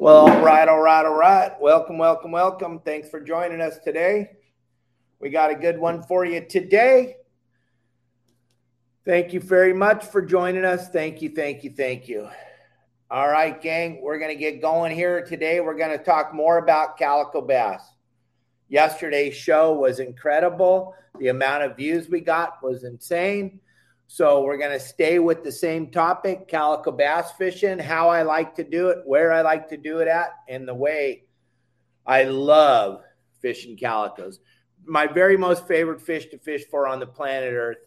Well, all right, all right, all right. Welcome, welcome, welcome. Thanks for joining us today. We got a good one for you today. Thank you very much for joining us. Thank you, thank you, thank you. All right, gang, we're going to get going here today. We're going to talk more about calico bass. Yesterday's show was incredible. The amount of views we got was insane. So we're going to stay with the same topic, calico bass fishing, how I like to do it, where I like to do it at, and the way I love fishing calicos. My very most favorite fish to fish for on the planet Earth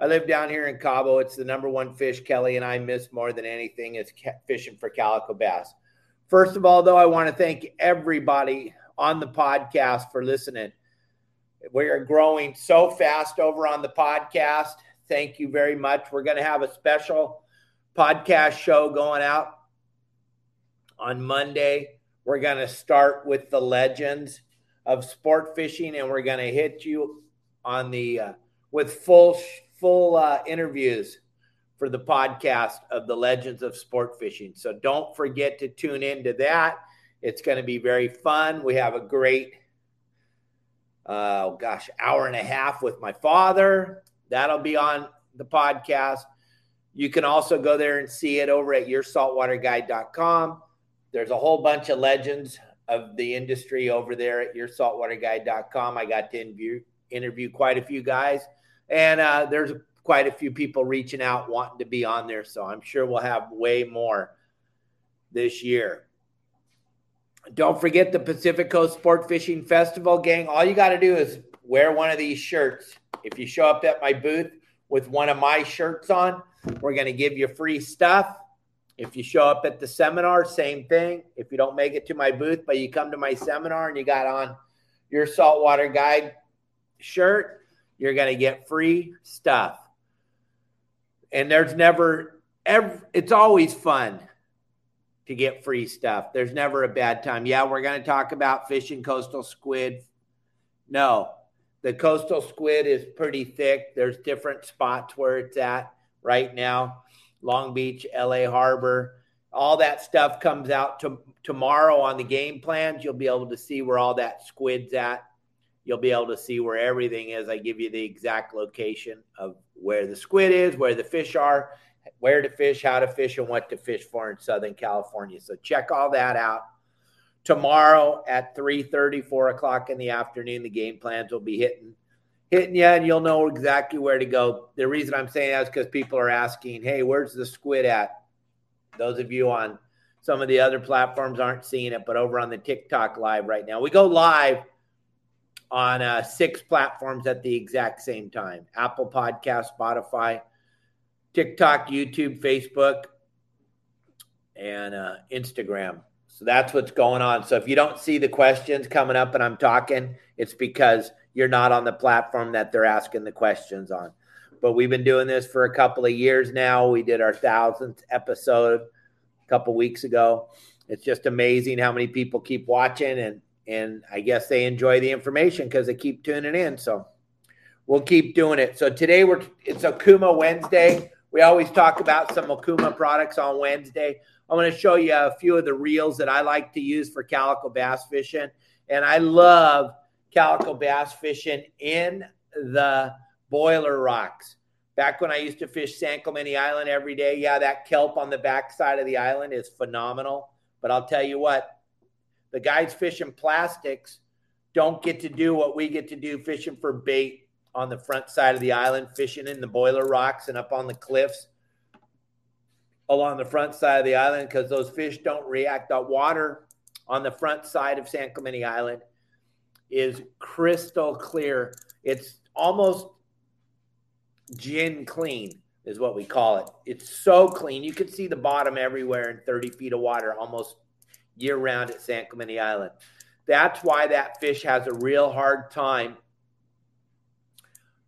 I live down here in Cabo. It's the number one fish Kelly and I miss more than anything is fishing for calico bass. First of all, though, I want to thank everybody on the podcast for listening. We are growing so fast over on the podcast. Thank you very much. We're going to have a special podcast show going out on Monday. We're going to start with the legends of sport fishing, and we're going to hit you on the uh, with full full uh, interviews for the podcast of the legends of sport fishing. So don't forget to tune into that. It's going to be very fun. We have a great, uh, oh gosh, hour and a half with my father. That'll be on the podcast. You can also go there and see it over at yoursaltwaterguide.com. There's a whole bunch of legends of the industry over there at yoursaltwaterguide.com. I got to interview, interview quite a few guys. And uh, there's quite a few people reaching out wanting to be on there. So I'm sure we'll have way more this year. Don't forget the Pacific Coast Sport Fishing Festival, gang. All you got to do is wear one of these shirts. If you show up at my booth with one of my shirts on, we're going to give you free stuff. If you show up at the seminar, same thing. If you don't make it to my booth, but you come to my seminar and you got on your saltwater guide shirt, you're going to get free stuff. And there's never, ever, it's always fun to get free stuff. There's never a bad time. Yeah, we're going to talk about fishing coastal squid. No, the coastal squid is pretty thick. There's different spots where it's at right now Long Beach, LA Harbor. All that stuff comes out to, tomorrow on the game plans. You'll be able to see where all that squid's at you'll be able to see where everything is. I give you the exact location of where the squid is, where the fish are, where to fish, how to fish, and what to fish for in Southern California. So check all that out. Tomorrow at 3 30, 4 o'clock in the afternoon, the game plans will be hitting hitting you and you'll know exactly where to go. The reason I'm saying that is because people are asking, hey, where's the squid at? Those of you on some of the other platforms aren't seeing it, but over on the TikTok live right now, we go live on uh, six platforms at the exact same time Apple Podcast, Spotify, TikTok, YouTube, Facebook, and uh, Instagram. So that's what's going on. So if you don't see the questions coming up and I'm talking, it's because you're not on the platform that they're asking the questions on. But we've been doing this for a couple of years now. We did our thousandth episode a couple weeks ago. It's just amazing how many people keep watching and and I guess they enjoy the information because they keep tuning in. So we'll keep doing it. So today we're it's Okuma Wednesday. We always talk about some Okuma products on Wednesday. I'm going to show you a few of the reels that I like to use for calico bass fishing, and I love calico bass fishing in the boiler rocks. Back when I used to fish San Clemente Island every day, yeah, that kelp on the backside of the island is phenomenal. But I'll tell you what, the guys fishing plastics don't get to do what we get to do fishing for bait on the front side of the island, fishing in the boiler rocks and up on the cliffs along the front side of the island because those fish don't react. The water on the front side of San Clemente Island is crystal clear. It's almost gin clean, is what we call it. It's so clean. You can see the bottom everywhere in 30 feet of water, almost year round at San Clemente Island. That's why that fish has a real hard time.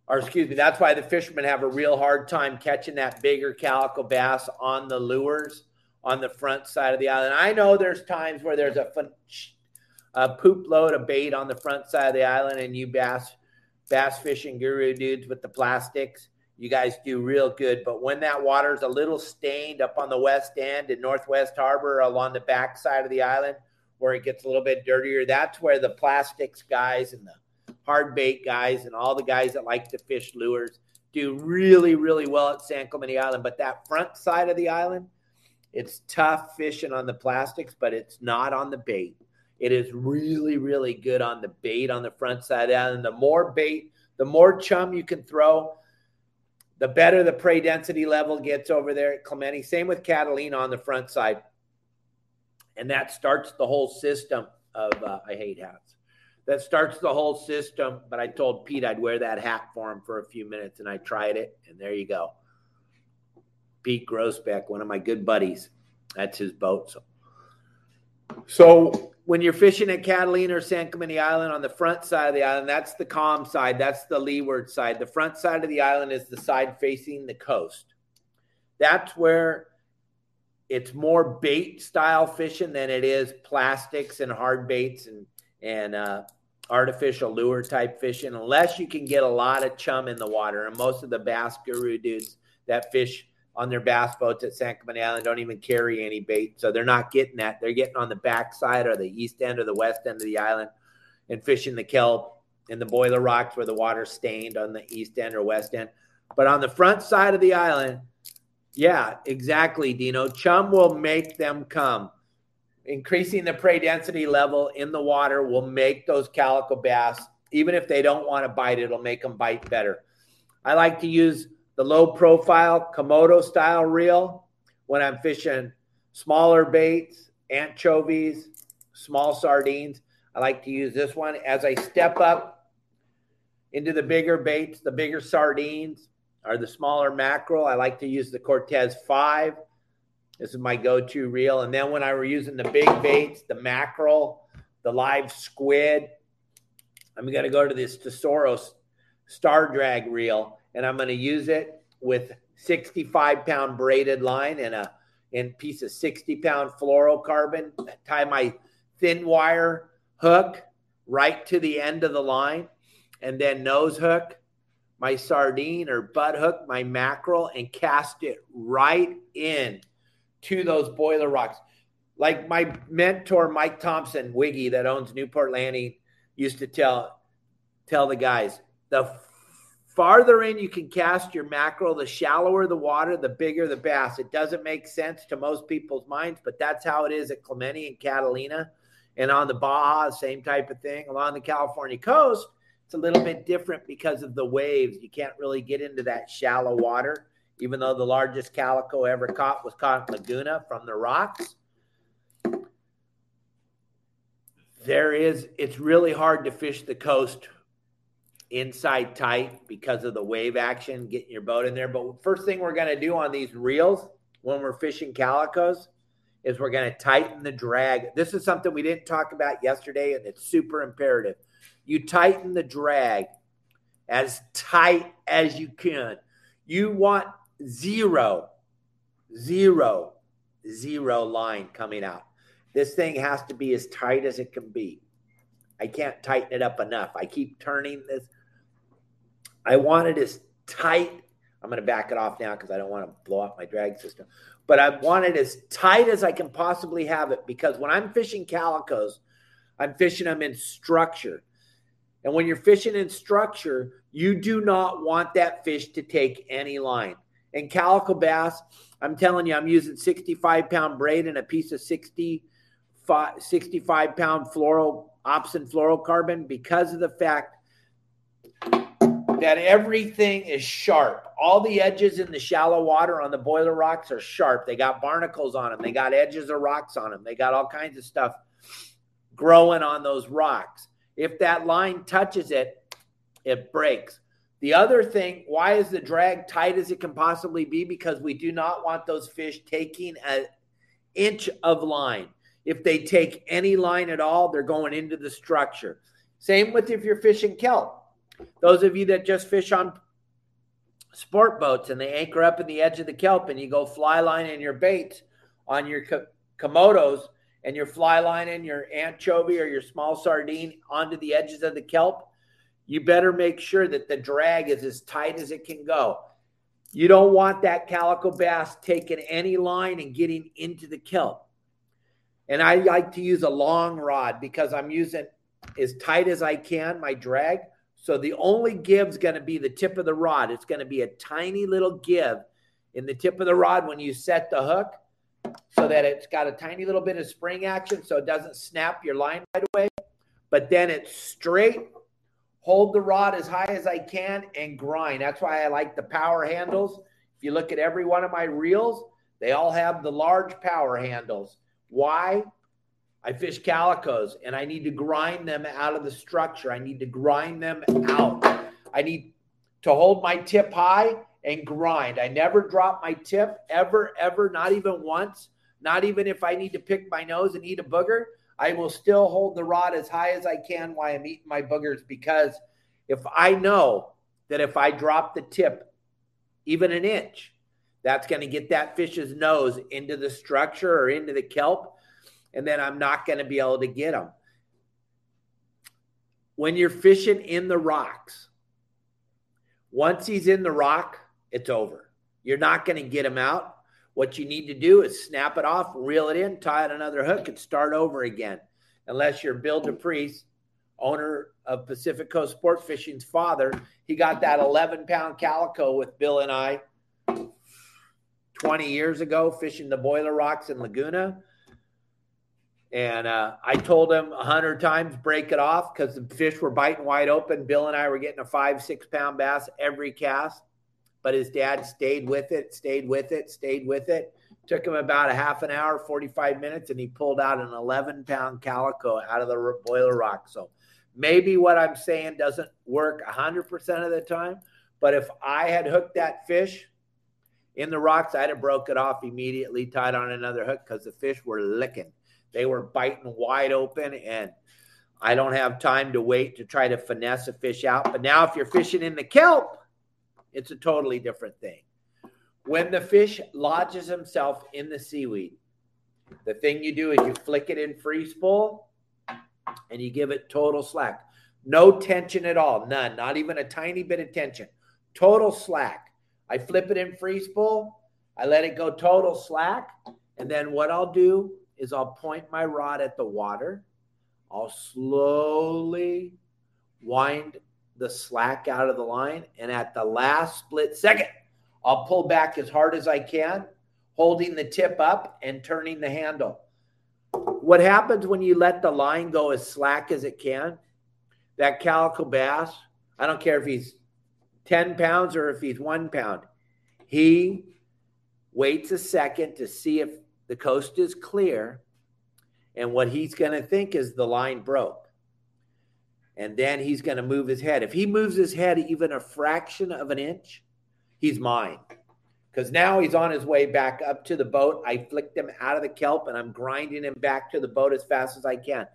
Or excuse me, that's why the fishermen have a real hard time catching that bigger calico bass on the lures on the front side of the island. I know there's times where there's a, a poop load of bait on the front side of the island, and you bass bass fishing guru dudes with the plastics, you guys do real good. But when that water's a little stained up on the west end in Northwest Harbor along the back side of the island, where it gets a little bit dirtier, that's where the plastics guys and the hard bait guys and all the guys that like to fish lures do really, really well at San Clemente Island. But that front side of the island, it's tough fishing on the plastics, but it's not on the bait. It is really, really good on the bait on the front side of the island. The more bait, the more chum you can throw, the better the prey density level gets over there at Clemente. Same with Catalina on the front side. And that starts the whole system of, uh, I hate hats. That starts the whole system. But I told Pete I'd wear that hat for him for a few minutes and I tried it. And there you go. Pete Grossbeck, one of my good buddies. That's his boat. So, so when you're fishing at Catalina or San Clemente Island on the front side of the island, that's the calm side. That's the leeward side. The front side of the island is the side facing the coast. That's where it's more bait style fishing than it is plastics and hard baits and and uh, artificial lure type fishing. Unless you can get a lot of chum in the water, and most of the bass guru dudes that fish on their bass boats at San Clemente Island don't even carry any bait. So they're not getting that. They're getting on the backside or the east end or the west end of the island and fishing the kelp and the boiler rocks where the water's stained on the east end or west end. But on the front side of the island, yeah, exactly, Dino. Chum will make them come. Increasing the prey density level in the water will make those calico bass, even if they don't want to bite, it'll make them bite better. I like to use the low profile Komodo style reel when I'm fishing smaller baits, anchovies, small sardines. I like to use this one as I step up into the bigger baits, the bigger sardines, or the smaller mackerel. I like to use the Cortez 5. This is my go to reel. And then when I were using the big baits, the mackerel, the live squid, I'm going to go to this Tesoro Star Drag reel and I'm going to use it with 65 pound braided line and a and piece of 60 pound fluorocarbon. Tie my thin wire hook right to the end of the line, and then nose hook my sardine or butt hook my mackerel and cast it right in to those boiler rocks. Like my mentor Mike Thompson, Wiggy, that owns Newport Landing, used to tell tell the guys the farther in you can cast your mackerel, the shallower the water, the bigger the bass. It doesn't make sense to most people's minds, but that's how it is at Clemente and Catalina. And on the Baja, same type of thing. Along the California coast, it's a little bit different because of the waves. You can't really get into that shallow water, even though the largest calico ever caught was caught in Laguna from the rocks. There is, it's really hard to fish the coast inside tight because of the wave action, getting your boat in there. But first thing we're going to do on these reels when we're fishing calicos is we're going to tighten the drag. This is something we didn't talk about yesterday, and it's super imperative. You tighten the drag as tight as you can. You want zero, zero, zero line coming out. This thing has to be as tight as it can be. I can't tighten it up enough. I keep turning this I want it as tight. I'm going to back it off now because I don't want to blow up my drag system. But I want it as tight as I can possibly have it because when I'm fishing calicos, I'm fishing them in structure. And when you're fishing in structure, you do not want that fish to take any line. And calico bass, I'm telling you, I'm using 65 pound braid and a piece of 65, 65 pound fluoro, opsin fluorocarbon because of the fact that everything is sharp. All the edges in the shallow water on the boiler rocks are sharp. They got barnacles on them. They got edges of rocks on them. They got all kinds of stuff growing on those rocks. If that line touches it, it breaks. The other thing, why is the drag tight as it can possibly be? Because we do not want those fish taking an inch of line. If they take any line at all, they're going into the structure. Same with if you're fishing kelp. Those of you that just fish on sport boats and they anchor up in the edge of the kelp and you go fly line in your bait on your Komodos and your fly line and your anchovy or your small sardine onto the edges of the kelp, you better make sure that the drag is as tight as it can go. You don't want that calico bass taking any line and getting into the kelp. And I like to use a long rod because I'm using as tight as I can my drag. So the only give is going to be the tip of the rod. It's going to be a tiny little give in the tip of the rod when you set the hook so that it's got a tiny little bit of spring action so it doesn't snap your line right away. But then it's straight, hold the rod as high as I can and grind. That's why I like the power handles. If you look at every one of my reels, they all have the large power handles. Why? I fish calicos and I need to grind them out of the structure. I need to grind them out. I need to hold my tip high and grind. I never drop my tip ever, ever, not even once. Not even if I need to pick my nose and eat a booger, I will still hold the rod as high as I can while I'm eating my boogers because if I know that if I drop the tip even an inch, that's going to get that fish's nose into the structure or into the kelp, and then I'm not going to be able to get them. When you're fishing in the rocks, once he's in the rock, it's over. You're not going to get him out. What you need to do is snap it off, reel it in, tie it another hook, and start over again. Unless you're Bill DePriest, owner of Pacific Coast Sport Fishing's father, he got that 11 pound calico with Bill and I 20 years ago fishing the Boiler Rocks in Laguna. And uh, I told him a hundred times break it off because the fish were biting wide open. Bill and I were getting a five, six pound bass every cast but his dad stayed with it, stayed with it, stayed with it. Took him about a half an hour, 45 minutes, and he pulled out an 11 pound calico out of the boiler rock. So maybe what I'm saying doesn't work 100% of the time, but if I had hooked that fish in the rocks, I'd have broke it off immediately, tied on another hook because the fish were licking. They were biting wide open, and I don't have time to wait to try to finesse a fish out. But now, if you're fishing in the kelp, it's a totally different thing. When the fish lodges himself in the seaweed, the thing you do is you flick it in free spool and you give it total slack. No tension at all, none, not even a tiny bit of tension. Total slack. I flip it in free spool, I let it go total slack, and then what I'll do is I'll point my rod at the water. I'll slowly wind the slack out of the line. And at the last split second, I'll pull back as hard as I can, holding the tip up and turning the handle. What happens when you let the line go as slack as it can? That calico bass, I don't care if he's 10 pounds or if he's one pound, he waits a second to see if the coast is clear. And what he's going to think is the line broke and then he's going to move his head. If he moves his head even a fraction of an inch, he's mine. Because now he's on his way back up to the boat. I flicked him out of the kelp and I'm grinding him back to the boat as fast as I can.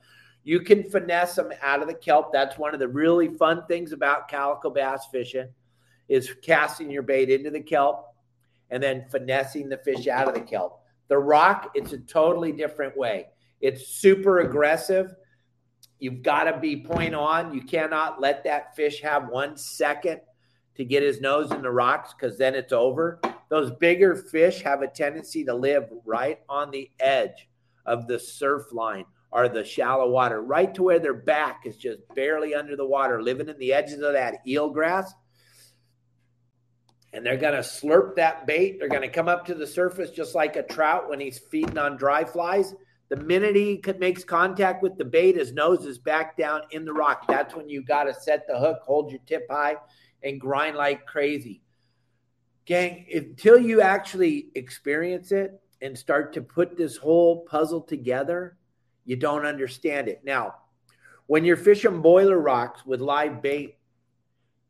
You can finesse him out of the kelp. That's one of the really fun things about calico bass fishing is casting your bait into the kelp and then finessing the fish out of the kelp. The rock, it's a totally different way. It's super aggressive You've got to be point on. You cannot let that fish have one second to get his nose in the rocks because then it's over. Those bigger fish have a tendency to live right on the edge of the surf line or the shallow water, right to where their back is just barely under the water, living in the edges of that eel grass. And they're going to slurp that bait. They're going to come up to the surface just like a trout when he's feeding on dry flies the minute he makes contact with the bait, his nose is back down in the rock. That's when you got to set the hook, hold your tip high, and grind like crazy. Gang, until you actually experience it and start to put this whole puzzle together, you don't understand it. Now, when you're fishing boiler rocks with live bait,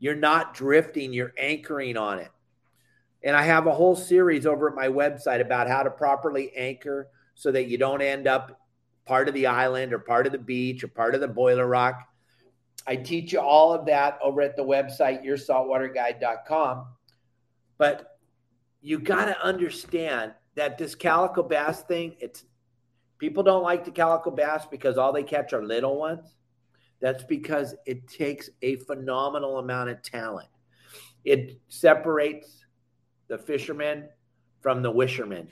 you're not drifting, you're anchoring on it. And I have a whole series over at my website about how to properly anchor so that you don't end up part of the island or part of the beach or part of the boiler rock. I teach you all of that over at the website, yoursaltwaterguide.com. But you got to understand that this calico bass thing, it's people don't like the calico bass because all they catch are little ones. That's because it takes a phenomenal amount of talent. It separates the fisherman from the wisherman.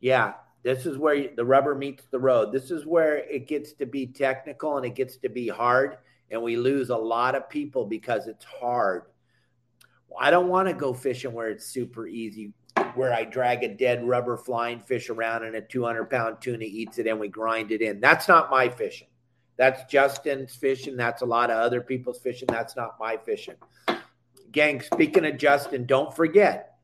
Yeah, this is where the rubber meets the road. This is where it gets to be technical and it gets to be hard. And we lose a lot of people because it's hard. I don't want to go fishing where it's super easy, where I drag a dead rubber flying fish around and a 200 pound tuna eats it and we grind it in. That's not my fishing. That's Justin's fishing. That's a lot of other people's fishing. That's not my fishing. Gang, speaking of Justin, don't forget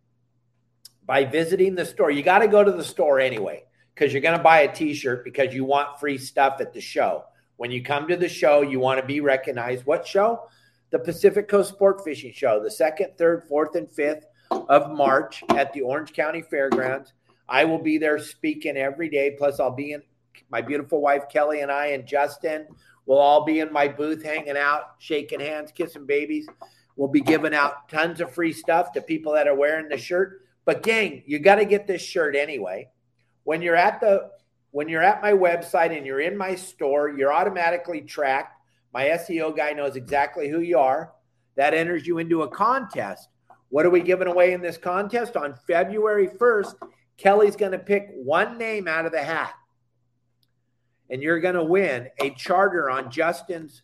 by visiting the store, you got to go to the store anyway because you're going to buy a t shirt because you want free stuff at the show. When you come to the show, you want to be recognized. What show? The Pacific Coast Sport Fishing Show, the second, third, fourth, and fifth of March at the Orange County Fairgrounds. I will be there speaking every day. Plus, I'll be in my beautiful wife Kelly and I and Justin will all be in my booth hanging out, shaking hands, kissing babies. We'll be giving out tons of free stuff to people that are wearing the shirt. But gang, you got to get this shirt anyway. When you're at the when you're at my website and you're in my store, you're automatically tracked. My SEO guy knows exactly who you are. That enters you into a contest. What are we giving away in this contest? On February 1st, Kelly's going to pick one name out of the hat and you're going to win a charter on Justin's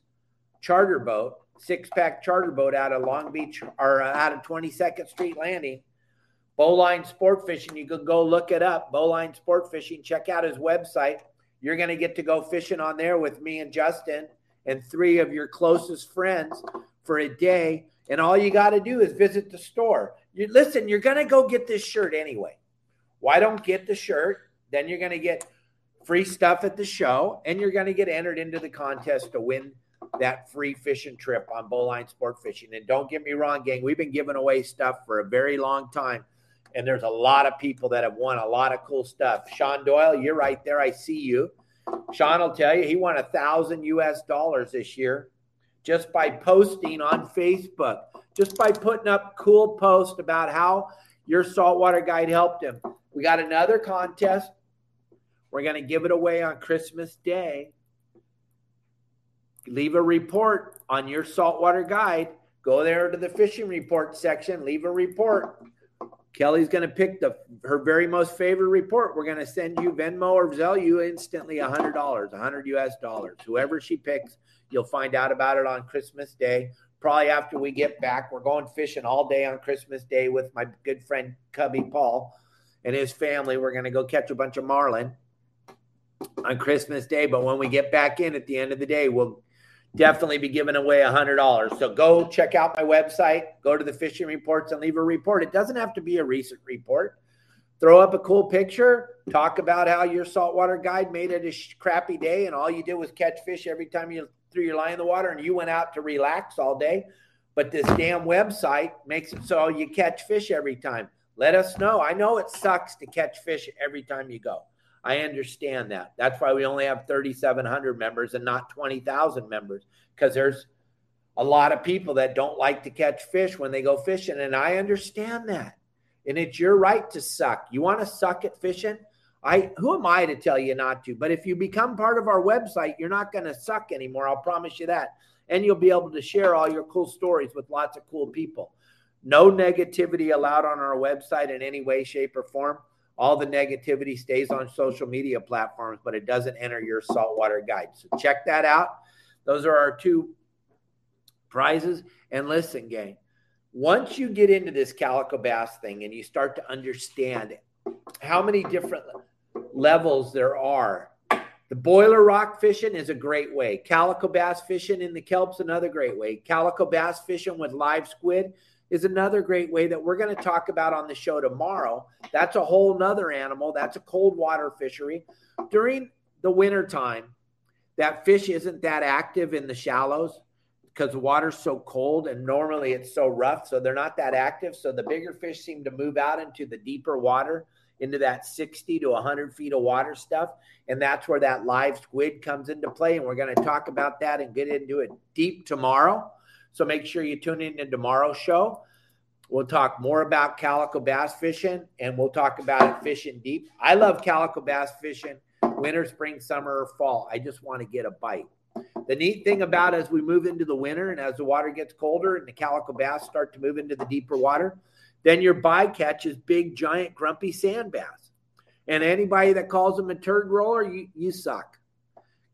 charter boat, six pack charter boat out of Long Beach or uh, out of 22nd Street Landing. Bowline Sport Fishing. You can go look it up. Bowline Sport Fishing. Check out his website. You're going to get to go fishing on there with me and Justin and three of your closest friends for a day. And all you got to do is visit the store. You listen, you're going to go get this shirt anyway. Why don't get the shirt? Then you're going to get free stuff at the show, and you're going to get entered into the contest to win that free fishing trip on Bowline Sport Fishing. And don't get me wrong, gang, we've been giving away stuff for a very long time. And there's a lot of people that have won a lot of cool stuff. Sean Doyle, you're right there. I see you. Sean will tell you he won a thousand US dollars this year just by posting on Facebook, just by putting up cool posts about how your saltwater guide helped him. We got another contest we're going to give it away on Christmas Day. Leave a report on your saltwater guide. Go there to the fishing report section, leave a report. Kelly's going to pick the her very most favorite report. We're going to send you Venmo or Zelle you instantly a $100, a 100 US dollars. Whoever she picks, you'll find out about it on Christmas Day. Probably after we get back, we're going fishing all day on Christmas Day with my good friend Cubby Paul and his family. We're going to go catch a bunch of marlin on Christmas Day. But when we get back in at the end of the day, we'll definitely be giving away a hundred dollars. So go check out my website, go to the fishing reports and leave a report. It doesn't have to be a recent report. Throw up a cool picture, talk about how your saltwater guide made it a crappy day and all you did was catch fish every time you threw your line in the water and you went out to relax all day. But this damn website makes it so you catch fish every time. Let us know. I know it sucks to catch fish every time you go. I understand that. That's why we only have 3,700 members and not 20,000 members because there's a lot of people that don't like to catch fish when they go fishing. And I understand that. And it's your right to suck. You want to suck at fishing? I who am I to tell you not to? But if you become part of our website, you're not going to suck anymore. I'll promise you that. And you'll be able to share all your cool stories with lots of cool people. No negativity allowed on our website in any way, shape, or form all the negativity stays on social media platforms, but it doesn't enter your saltwater guide. So check that out. Those are our two prizes. And listen, gang, once you get into this calico bass thing and you start to understand how many different levels there are, the boiler rock fishing is a great way. Calico bass fishing in the kelp's another great way. Calico bass fishing with live squid is another great way that we're going to talk about on the show tomorrow. That's a whole nother animal. That's a cold water fishery. During the winter time, that fish isn't that active in the shallows because the water's so cold and normally it's so rough. So they're not that active. So the bigger fish seem to move out into the deeper water into that 60 to 100 feet of water stuff. And that's where that live squid comes into play. And we're going to talk about that and get into it deep tomorrow. So make sure you tune in to tomorrow's show. We'll talk more about calico bass fishing and we'll talk about it fishing deep. I love calico bass fishing winter, spring, summer, or fall. I just want to get a bite. The neat thing about as we move into the winter and as the water gets colder and the calico bass start to move into the deeper water, then your bycatch is big, giant, grumpy sand bass. And anybody that calls them a turd roller, you, you suck.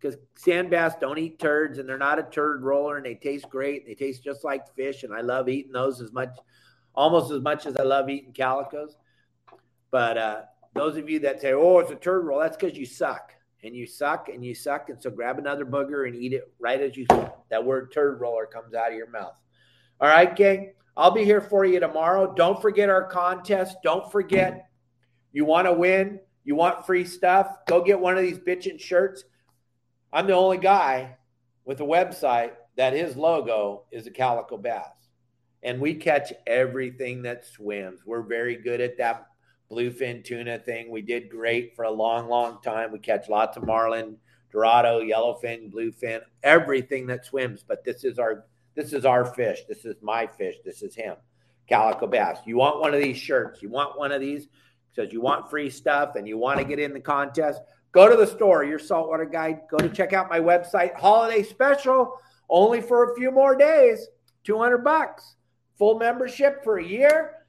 Because sand bass don't eat turds and they're not a turd roller and they taste great. They taste just like fish. And I love eating those as much, almost as much as I love eating calicos. But uh, those of you that say, oh, it's a turd roll, that's because you suck and you suck and you suck. And so grab another booger and eat it right as you that word turd roller comes out of your mouth. All right, gang. I'll be here for you tomorrow. Don't forget our contest. Don't forget you want to win, you want free stuff. Go get one of these bitchin' shirts. I'm the only guy with a website that his logo is a calico bass. And we catch everything that swims. We're very good at that bluefin tuna thing. We did great for a long, long time. We catch lots of marlin, dorado, yellowfin, bluefin, everything that swims. But this is our this is our fish. This is my fish. This is him. Calico bass. You want one of these shirts? You want one of these because you want free stuff and you want to get in the contest? Go to the store, your saltwater guide. Go to check out my website. Holiday special, only for a few more days. 200 bucks. Full membership for a year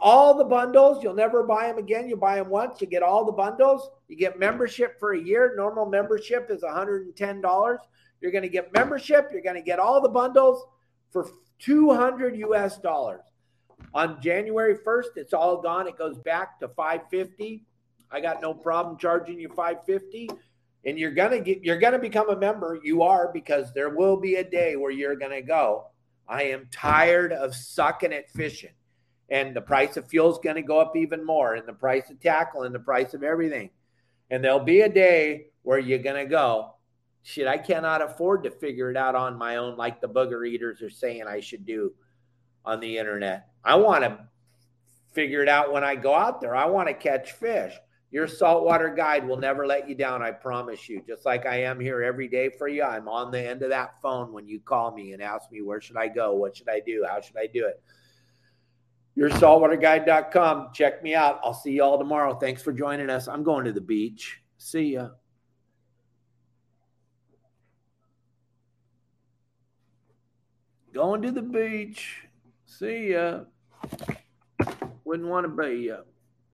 all the bundles. You'll never buy them again. You buy them once, you get all the bundles. You get membership for a year. Normal membership is $110. You're going to get membership. You're going to get all the bundles for 200 US dollars. On January 1st, it's all gone. It goes back to 550. I got no problem charging you 550 and you're going to get you're going to become a member. You are because there will be a day where you're going to go. I am tired of sucking at fishing. And the price of fuel is going to go up even more and the price of tackle and the price of everything. And there'll be a day where you're going to go shit i cannot afford to figure it out on my own like the booger eaters are saying i should do on the internet. I want to figure it out when i go out there. I want to catch fish your saltwater guide will never let you down i promise you just like i am here every day for you i'm on the end of that phone when you call me and ask me where should i go what should i do how should i do it yoursaltwaterguide.com. Check me out. I'll see you all tomorrow. Thanks for joining us. I'm going to the beach. See ya. Going to the beach. See ya. Wouldn't want to be ya.